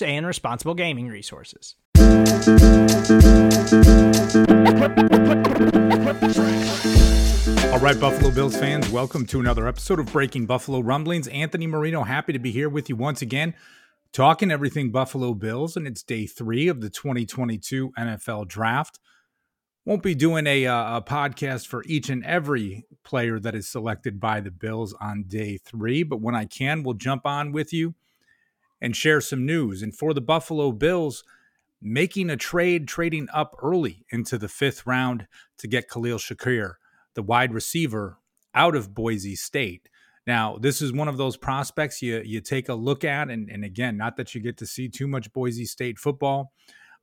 and responsible gaming resources. All right, Buffalo Bills fans, welcome to another episode of Breaking Buffalo Rumblings. Anthony Marino, happy to be here with you once again, talking everything Buffalo Bills, and it's day three of the 2022 NFL Draft. Won't be doing a, uh, a podcast for each and every player that is selected by the Bills on day three, but when I can, we'll jump on with you and share some news. And for the Buffalo Bills, making a trade, trading up early into the fifth round to get Khalil Shakir, the wide receiver out of Boise State. Now, this is one of those prospects you you take a look at, and, and again, not that you get to see too much Boise State football,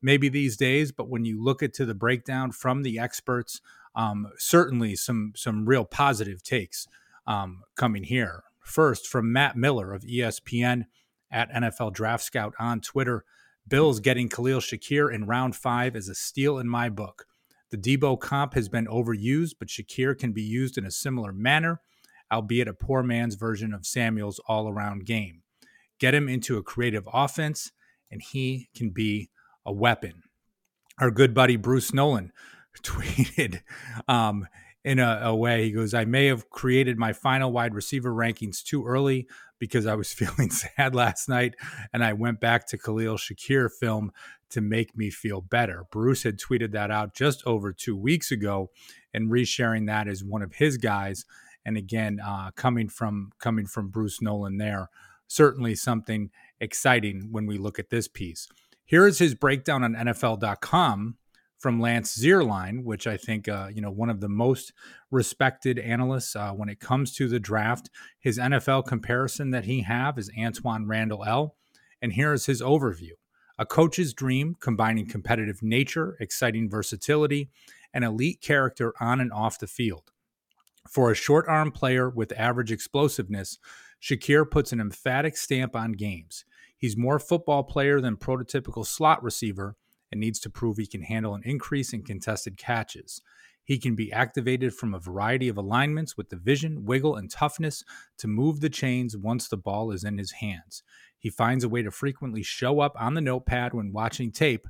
maybe these days, but when you look at to the breakdown from the experts, um, certainly some some real positive takes um, coming here. First, from Matt Miller of ESPN at NFL Draft Scout on Twitter. Bills getting Khalil Shakir in round five is a steal in my book. The Deebo comp has been overused, but Shakir can be used in a similar manner, albeit a poor man's version of Samuel's all around game. Get him into a creative offense, and he can be a weapon. Our good buddy Bruce Nolan tweeted um, in a, a way. He goes, I may have created my final wide receiver rankings too early because I was feeling sad last night and I went back to Khalil Shakir film to make me feel better. Bruce had tweeted that out just over two weeks ago and resharing that as one of his guys. And again, uh, coming from coming from Bruce Nolan there, certainly something exciting when we look at this piece. Here is his breakdown on NFL.com from Lance Zierlein, which I think uh, you know one of the most respected analysts uh, when it comes to the draft. His NFL comparison that he have is Antwaan Randle El, and here is his overview: a coach's dream combining competitive nature, exciting versatility, and elite character on and off the field. For a short arm player with average explosiveness, Shakir puts an emphatic stamp on games. He's more football player than prototypical slot receiver and needs to prove he can handle an increase in contested catches. He can be activated from a variety of alignments with the vision, wiggle, and toughness to move the chains once the ball is in his hands. He finds a way to frequently show up on the notepad when watching tape,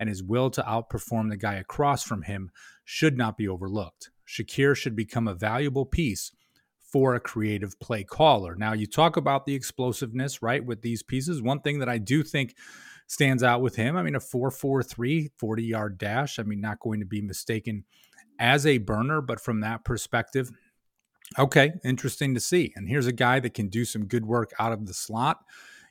and his will to outperform the guy across from him should not be overlooked. Shakir should become a valuable piece for a creative play caller. Now, you talk about the explosiveness, right, with these pieces. One thing that I do think stands out with him. I mean, a 4.43 40 yard dash. I mean, not going to be mistaken as a burner, but from that perspective, okay, interesting to see. And here's a guy that can do some good work out of the slot.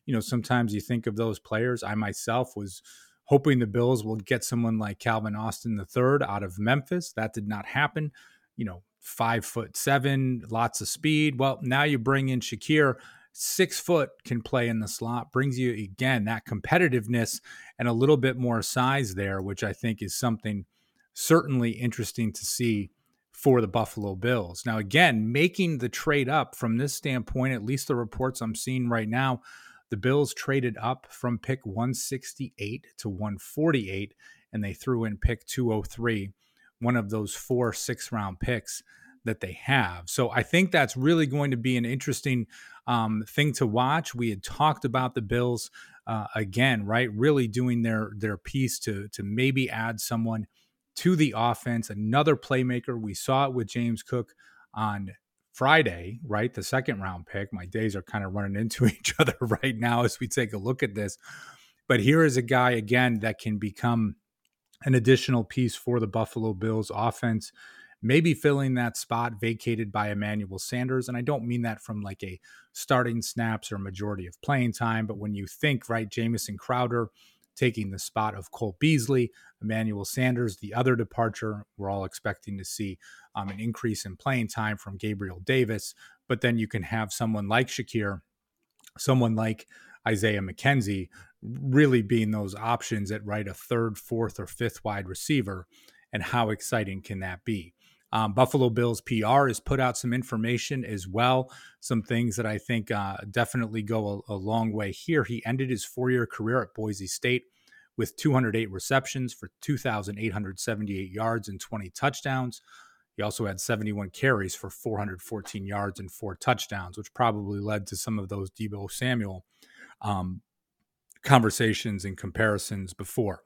You know, sometimes you think of those players. I myself was hoping the Bills will get someone like Calvin Austin III out of Memphis. That did not happen. You know, five foot seven, lots of speed. Well, now you bring in Shakir six foot can play in the slot, brings you again that competitiveness and a little bit more size there, which I think is something certainly interesting to see for the Buffalo Bills. Now, again, making the trade up from this standpoint, at least the reports I'm seeing right now, the Bills traded up from pick 168 to 148, and they threw in pick 203, one of those four six round picks that they have. So I think that's really going to be an interesting um, thing to watch. We had talked about the Bills uh, again, right? Really doing their their piece to to maybe add someone to the offense, another playmaker. We saw it with James Cook on Friday, right? The second round pick. My days are kind of running into each other right now as we take a look at this. But here is a guy, again, that can become an additional piece for the Buffalo Bills offense, maybe filling that spot vacated by Emmanuel Sanders. And I don't mean that from like a starting snaps or majority of playing time, but when you think, right, Jamison Crowder taking the spot of Cole Beasley, Emmanuel Sanders, the other departure. We're all expecting to see um, an increase in playing time from Gabriel Davis, but then you can have someone like Shakir, someone like Isaiah McKenzie, really being those options at right a third, fourth, or fifth wide receiver. And how exciting can that be? Um, Buffalo Bills PR has put out some information as well, some things that I think uh, definitely go a, a, long way here. He ended his four year career at Boise State with 208 receptions for 2,878 yards and 20 touchdowns. He also had 71 carries for 414 yards and four touchdowns, which probably led to some of those Deebo Samuel um, conversations and comparisons before.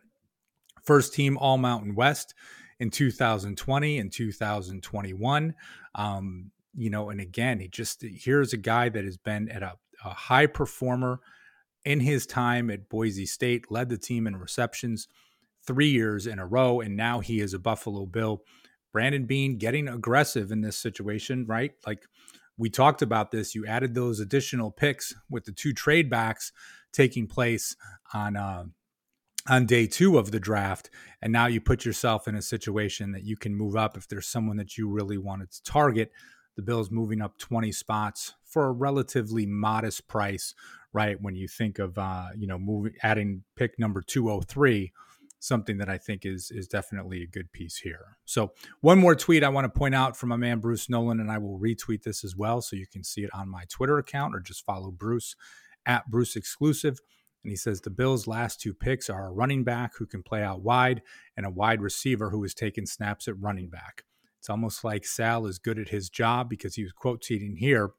First team All Mountain West in 2020 and 2021. Um, you know, and again, he just here's a guy that has been at a, a high performer in his time at Boise State, led the team in receptions three years in a row, and now he is a Buffalo Bill. Brandon Beane getting aggressive in this situation, right? Like we talked about this. You added those additional picks with the two trade backs taking place on uh, on day two of the draft. And now you put yourself in a situation that you can move up if there's someone that you really wanted to target. The Bills moving up 20 spots for a relatively modest price, right? When you think of, uh, you know, moving, adding pick number 203, something that I think is is definitely a good piece here. So one more tweet I want to point out from my man Bruce Nolan, and I will retweet this as well, so you can see it on my Twitter account or just follow Bruce at Bruce Exclusive. And he says the Bills' last two picks are a running back who can play out wide and a wide receiver who has taken snaps at running back. It's almost like Sal is good at his job because he was quote tweeting here.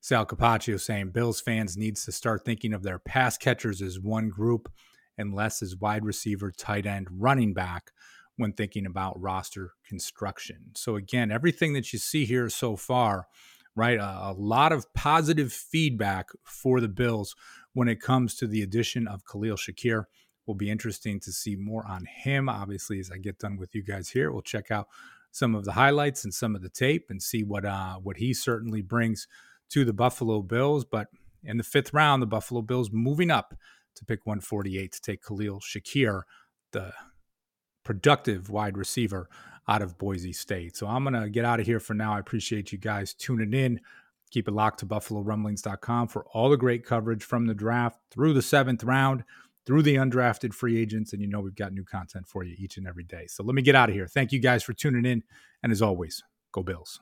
Sal Capaccio saying Bills fans needs to start thinking of their pass catchers as one group and less as wide receiver, tight end, running back when thinking about roster construction. So again, everything that you see here so far, right? A, a lot of positive feedback for the Bills when it comes to the addition of Khalil Shakir. Will be interesting to see more on him. Obviously, as I get done with you guys here, we'll check out some of the highlights and some of the tape and see what uh, what he certainly brings to the Buffalo Bills. But in the fifth round, the Buffalo Bills moving up to pick 148 to take Khalil Shakir, the productive wide receiver out of Boise State. So I'm going to get out of here for now. I appreciate you guys tuning in. Keep it locked to BuffaloRumblings.com for all the great coverage from the draft through the seventh round, through the undrafted free agents. And you know, we've got new content for you each and every day. So let me get out of here. Thank you guys for tuning in. And as always, go Bills.